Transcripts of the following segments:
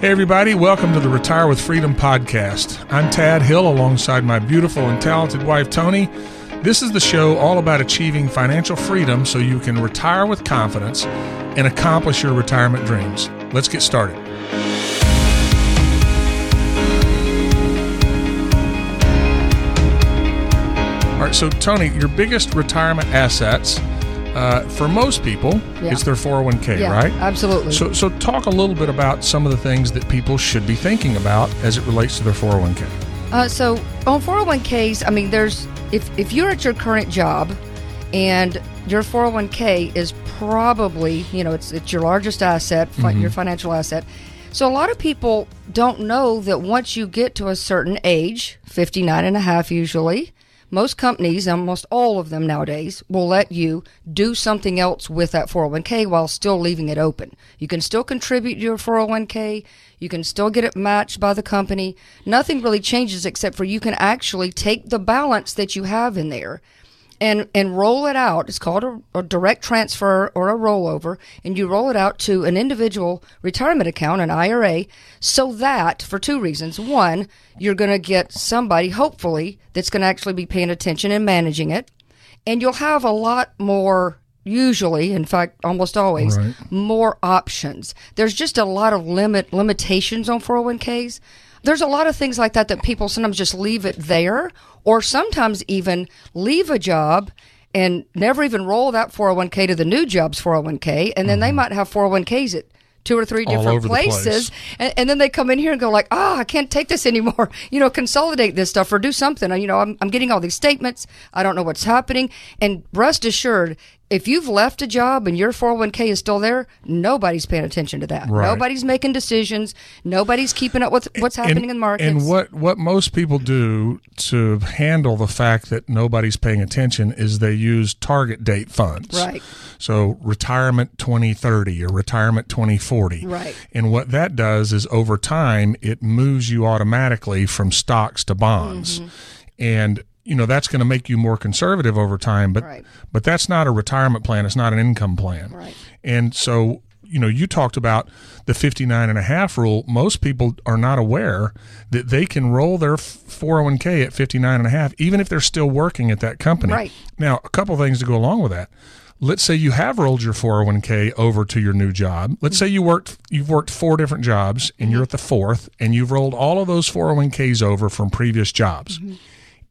Hey, everybody, welcome to the Retire with Freedom podcast. I'm Tad Hill alongside my beautiful and talented wife, Tony. This is the show all about achieving financial freedom so you can retire with confidence and accomplish your retirement dreams. Let's get started. All right, so Tony, your biggest retirement assets uh, for most people Yeah. is their 401k, Yeah, right? absolutely. So, so talk a little bit about some of the things that people should be thinking about as it relates to their 401k. Uh, so on 401ks, I mean, there's if if you're at your current job and your 401k is probably you know it's it's your largest asset, Mm-hmm. your financial asset. So a lot of people don't know that once you get to a certain age, 59 and a half usually, most companies, almost all of them nowadays, will let you do something else with that 401k while still leaving it open. You can still contribute your 401k. You can still get it matched by the company. Nothing really changes except for you can actually take the balance that you have in there and and roll it out. It's called a, a direct transfer or a rollover, and you roll it out to an individual retirement account, an IRA, so that for two reasons: one, you're going to get somebody, hopefully, that's going to actually be paying attention and managing it, and you'll have a lot more. Usually, in fact, almost always, Right. more options. There's just a lot of limit limitations on 401ks. There's a lot of things like that that people sometimes just leave it there, or sometimes even leave a job and never even roll that 401k to the new job's 401k, and then they might have 401ks at two or three Mm-hmm. All different the place. places, and, and then they come in here and go like, "Ah, I can't take this anymore." You know, consolidate this stuff or do something. You know, I'm I'm getting all these statements. I don't know what's happening, and rest assured. If you've left a job and your 401k is still there, nobody's paying attention to that. Right. Nobody's making decisions. Nobody's keeping up with what's happening in the markets. And what, what most people do to handle the fact that nobody's paying attention is they use target date funds. Right. So retirement 2030 or retirement 2040. Right. And what that does is over time, it moves you automatically from stocks to bonds. Mm-hmm. And you know that's going to make you more conservative over time, but Right. but that's not a retirement plan. It's not an income plan. Right. And so, you know, you talked about the 59 and a half rule. Most people are not aware that they can roll their 401k at 59 and a half, even if they're still working at that company. Right. Now, a couple things to go along with that. Let's say you have rolled your 401k over to your new job. Let's say you worked you've worked four different jobs and you're mm-hmm. at the fourth and you've rolled all of those 401ks over from previous jobs. Mm-hmm.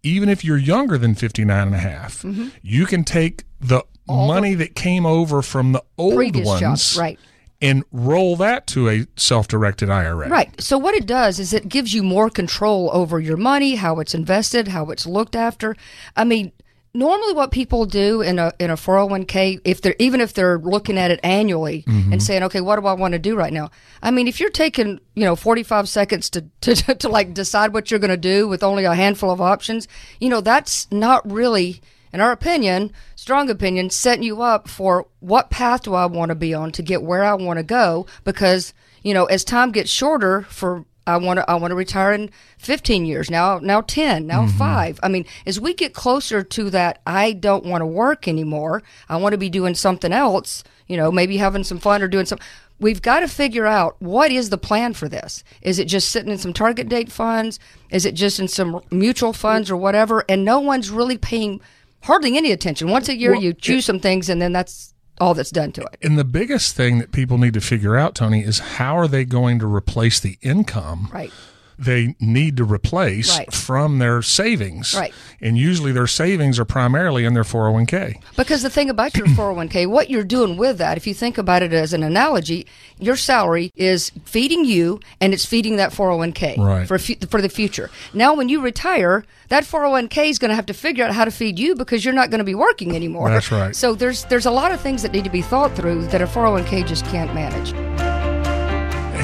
Even if you're younger than 59 and a half, mm-hmm. you can take the money that came over from the old ones jobs, right. and roll that to a self-directed IRA. Right. So what it does is it gives you more control over your money, how it's invested, how it's looked after. I mean, normally what people do in a in a 401k if they're even if they're looking at it annually mm-hmm. and saying, "Okay, what do I want to do right now?" I mean, if you're taking, you know, 45 seconds to to, to, like decide what you're going to do with only a handful of options, you know, that's not really in our opinion, strong opinion, setting you up for what path do I want to be on to get where I want to go because you know, as time gets shorter for I want to I want to retire in 15 years now now 10 now mm-hmm. 5 I mean as we get closer to that I don't want to work anymore I want to be doing something else you know maybe having some fun or doing some we've got to figure out what is the plan for this. Is it just sitting in some target date funds? Is it just in some mutual funds or whatever? And no one's really paying hardly any attention. Once a year Well, you choose some things and then that's all that's done to it. And the biggest thing that people need to figure out, Tony, is how are they going to replace the income right they need to replace Right. from their savings. Right. And usually their savings are primarily in their 401k. Because the thing about your 401k, what you're doing with that, if you think about it as an analogy, your salary is feeding you and it's feeding that 401k Right. for for the future. Now, when you retire, that 401k is going to have to figure out how to feed you because you're not going to be working anymore. That's right. So there's there's a lot of things that need to be thought through that a 401k just can't manage.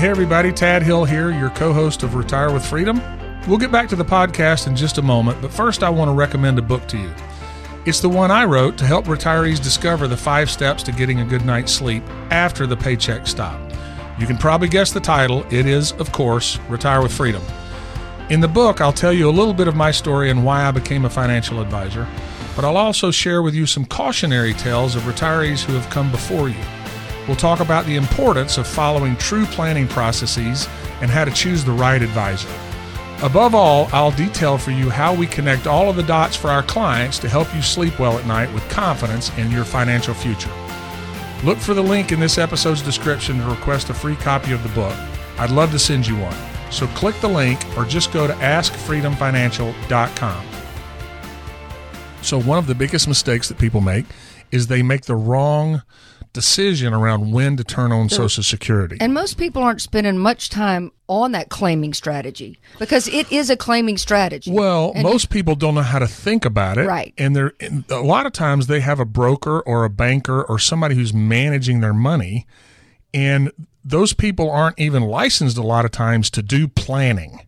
Hey, everybody, Tad Hill here, your co host of Retire with Freedom. We'll get back to the podcast in just a moment, but first, I want to recommend a book to you. It's the one I wrote to help retirees discover the five steps to getting a good night's sleep after the paycheck stop. You can probably guess the title. It is, of course, Retire with Freedom. In the book, I'll tell you a little bit of my story and why I became a financial advisor, but I'll also share with you some cautionary tales of retirees who have come before you. We'll talk about the importance of following true planning processes and how to choose the right advisor. Above all, I'll detail for you how we connect all of the dots for our clients to help you sleep well at night with confidence in your financial future. Look for the link in this episode's description to request a free copy of the book. I'd love to send you one. So click the link or just go to askfreedomfinancial.com. So, one of the biggest mistakes that people make is they make the wrong decision around when to turn on Social Security. And most people aren't spending much time on that claiming strategy because it is a claiming strategy. Well, And most people don't know how to think about it, Right. And they're and a lot of times they have a broker or a banker or somebody who's managing their money, and those people aren't even licensed a lot of times to do planning.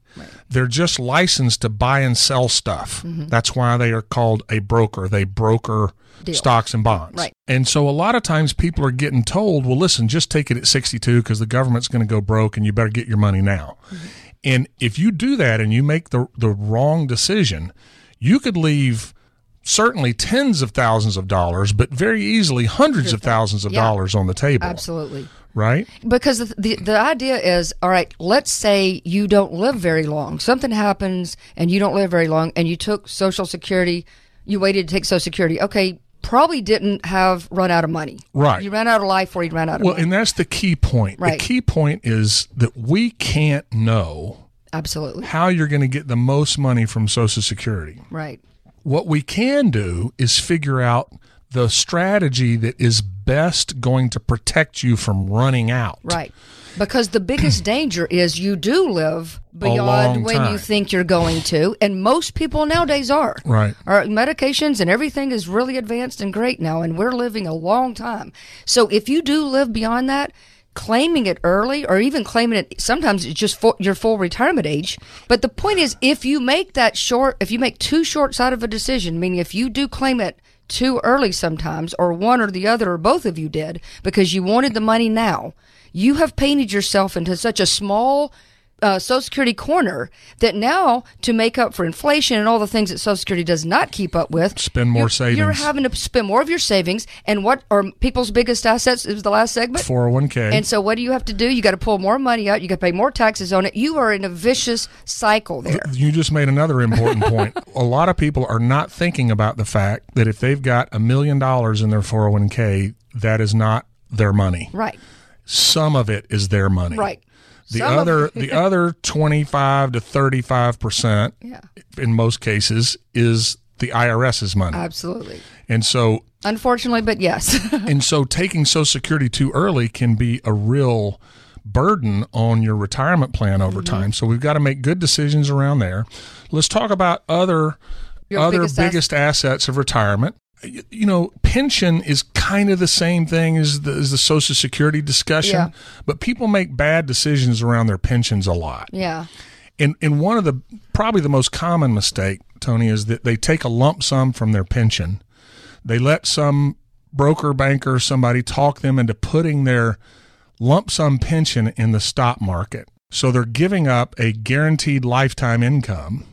They're just licensed to buy and sell stuff. Mm-hmm. That's why they are called a broker. They broker Deal. stocks and bonds. Right. And so a lot of times people are getting told, well, listen, just take it at 62 because the government's going to go broke and you better get your money now. And if you do that and you make the, the wrong decision, you could leave certainly tens of thousands of dollars, but very easily hundreds of thousands of Yeah. dollars on the table. Absolutely. Right? Because the, the the idea is, all right, let's say you don't live very long. Something happens and you don't live very long and you took social security, you waited to take social security. Okay, probably didn't have run out of money. Right. You ran out of life or you ran out of Well, money. and that's the key point. Right. The key point is that we can't know Absolutely. how you're going to get the most money from Social Security. Right. What we can do is figure out the strategy that is best going to protect you from running out. Right. Because the biggest danger is you do live beyond when time. you think you're going to, and most people nowadays are. Right. Our medications and everything is really advanced and great now, and we're living a long time. So if you do live beyond that, claiming it early or even claiming it sometimes it's just for your full retirement age but the point is if you make that short if you make too short side of a decision meaning if you do claim it too early sometimes or one or the other or both of you did because you wanted the money now. You have painted yourself into such a small uh, Social Security corner that now to make up for inflation and all the things that Social Security does not keep up with, Spend more you're, savings. You're having to spend more of your savings, and what are people's biggest assets? It was the last segment. 401k. And so, what do you have to do? You got to pull more money out. You got to pay more taxes on it. You are in a vicious cycle there. you just made another important point. A lot of people are not thinking about the fact that if they've got a million dollars in their 401k, that is not their money. Right. Some of it is their money. Right. The Some other the other 25 to 35% Yeah. in most cases is the IRS's money. Absolutely. and so Unfortunately, but yes. and so taking social security too early can be a real burden on your retirement plan over Mm-hmm. time. So we've got to make good decisions around there. Let's talk about other Your other biggest biggest, ass- assets of retirement. You know, pension is kind of the same thing as the, as the Social Security discussion, Yeah. but people make bad decisions around their pensions a lot. yeah. And and one of the probably the most common mistake, Tony, is that they take a lump sum from their pension. They let some broker, banker, somebody talk them into putting their lump sum pension in the stock market. So they're giving up a guaranteed lifetime income.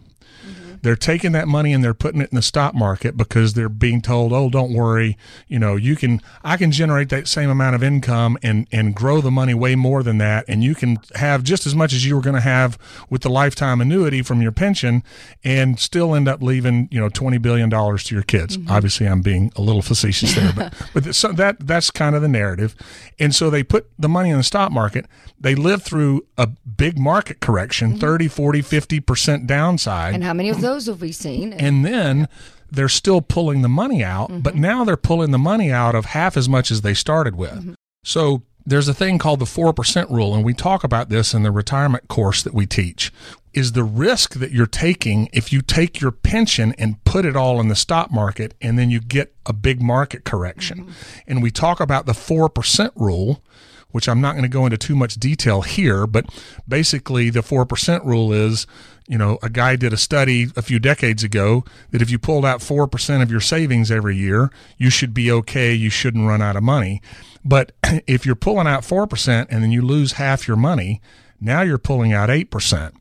They're taking that money and they're putting it in the stock market because they're being told, "Oh, don't worry, you know, you can I can generate that same amount of income and and grow the money way more than that and you can have just as much as you were going to have with the lifetime annuity from your pension and still end up leaving, you know, 20 billion dollars to your kids." Mm-hmm. Obviously, I'm being a little facetious there, but but so that that's kind of the narrative. And so they put the money in the stock market. They live through a big market correction, mm-hmm. thirty, forty, fifty 30, 40, 50% downside And how many of those have we seen? and then they're still pulling the money out, but now they're pulling the money out of half as much as they started with. So there's a thing called the 4% rule, and we talk about this in the retirement course that we teach. Is the risk that you're taking if you take your pension and put it all in the stock market and then you get a big market correction? And we talk about the 4% rule, which I'm not going to go into too much detail here, but basically the 4% rule is, you know, a guy did a study a few decades ago that if you pulled out 4% of your savings every year, you should be okay. You shouldn't run out of money. But if you're pulling out 4% and then you lose half your money, Now you're pulling out 8%.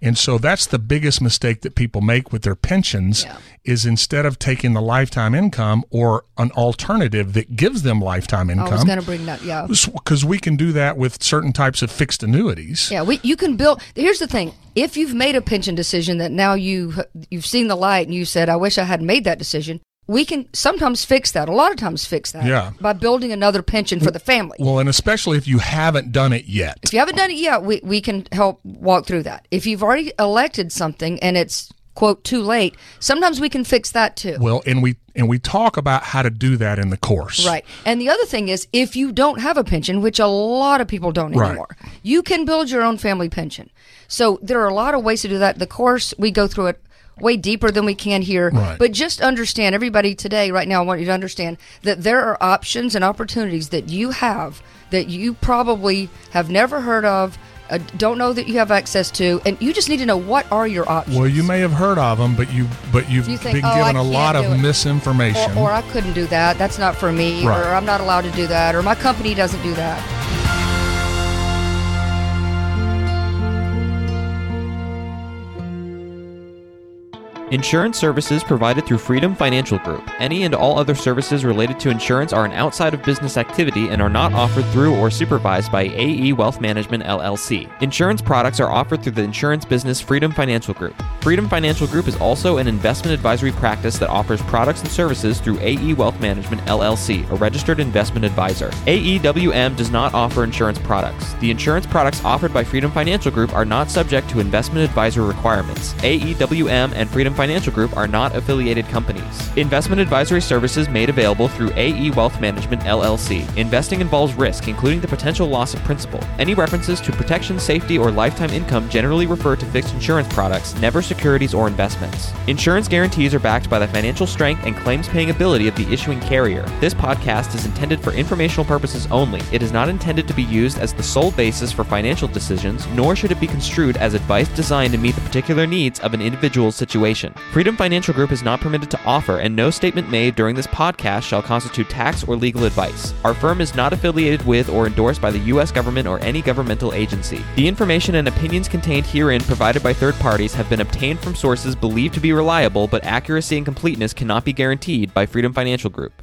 And so that's the biggest mistake that people make with their pensions Yeah. is instead of taking the lifetime income or an alternative that gives them lifetime income. I was going to bring that. Yeah. because we can do that with certain types of fixed annuities. Yeah, we, you can build. Here's the thing: if you've made a pension decision that now you you've seen the light and you said, "I wish I hadn't made that decision," we can sometimes fix that. A lot of times, fix that. Yeah. By building another pension for the family. Well, and especially if you haven't done it yet. if you haven't done it yet, we we can help walk through that. If you've already elected something and it's quote too late, sometimes we can fix that too. Well, and we and we talk about how to do that in the course. Right. And the other thing is, if you don't have a pension, which a lot of people don't Right. anymore, you can build your own family pension. So there are a lot of ways to do that. The course, we go through it way deeper than we can here. Right. But just understand, everybody today, right now, I want you to understand that there are options and opportunities that you have that you probably have never heard of. Uh, don't know that you have access to, and you just need to know what are your options. Well, you may have heard of them, but you but you've You think, been "Oh, given a lot of it." misinformation. or, or I couldn't do that. That's not for me. Right. Or I'm not allowed to do that. Or my company doesn't do that. Insurance services provided through Freedom Financial Group. Any and all other services related to insurance are an outside of business activity and are not offered through or supervised by AE Wealth Management LLC. Insurance products are offered through the insurance business Freedom Financial Group. Freedom Financial Group is also an investment advisory practice that offers products and services through AE Wealth Management LLC, a registered investment advisor. AEWM does not offer insurance products. The insurance products offered by Freedom Financial Group are not subject to investment advisor requirements. AEWM and Freedom Financial Group are not affiliated companies. Investment advisory services made available through AE Wealth Management LLC. Investing involves risk, including the potential loss of principal. Any references to protection, safety, or lifetime income generally refer to fixed insurance products, never securities or investments. Insurance guarantees are backed by the financial strength and claims paying ability of the issuing carrier. This podcast is intended for informational purposes only. It is not intended to be used as the sole basis for financial decisions, nor should it be construed as advice designed to meet the particular needs of an individual's situation. Freedom Financial Group is not permitted to offer, and no statement made during this podcast shall constitute tax or legal advice. Our firm is not affiliated with or endorsed by the U.S. government or any governmental agency. The information and opinions contained herein provided by third parties have been obtained from sources believed to be reliable, but accuracy and completeness cannot be guaranteed by Freedom Financial Group.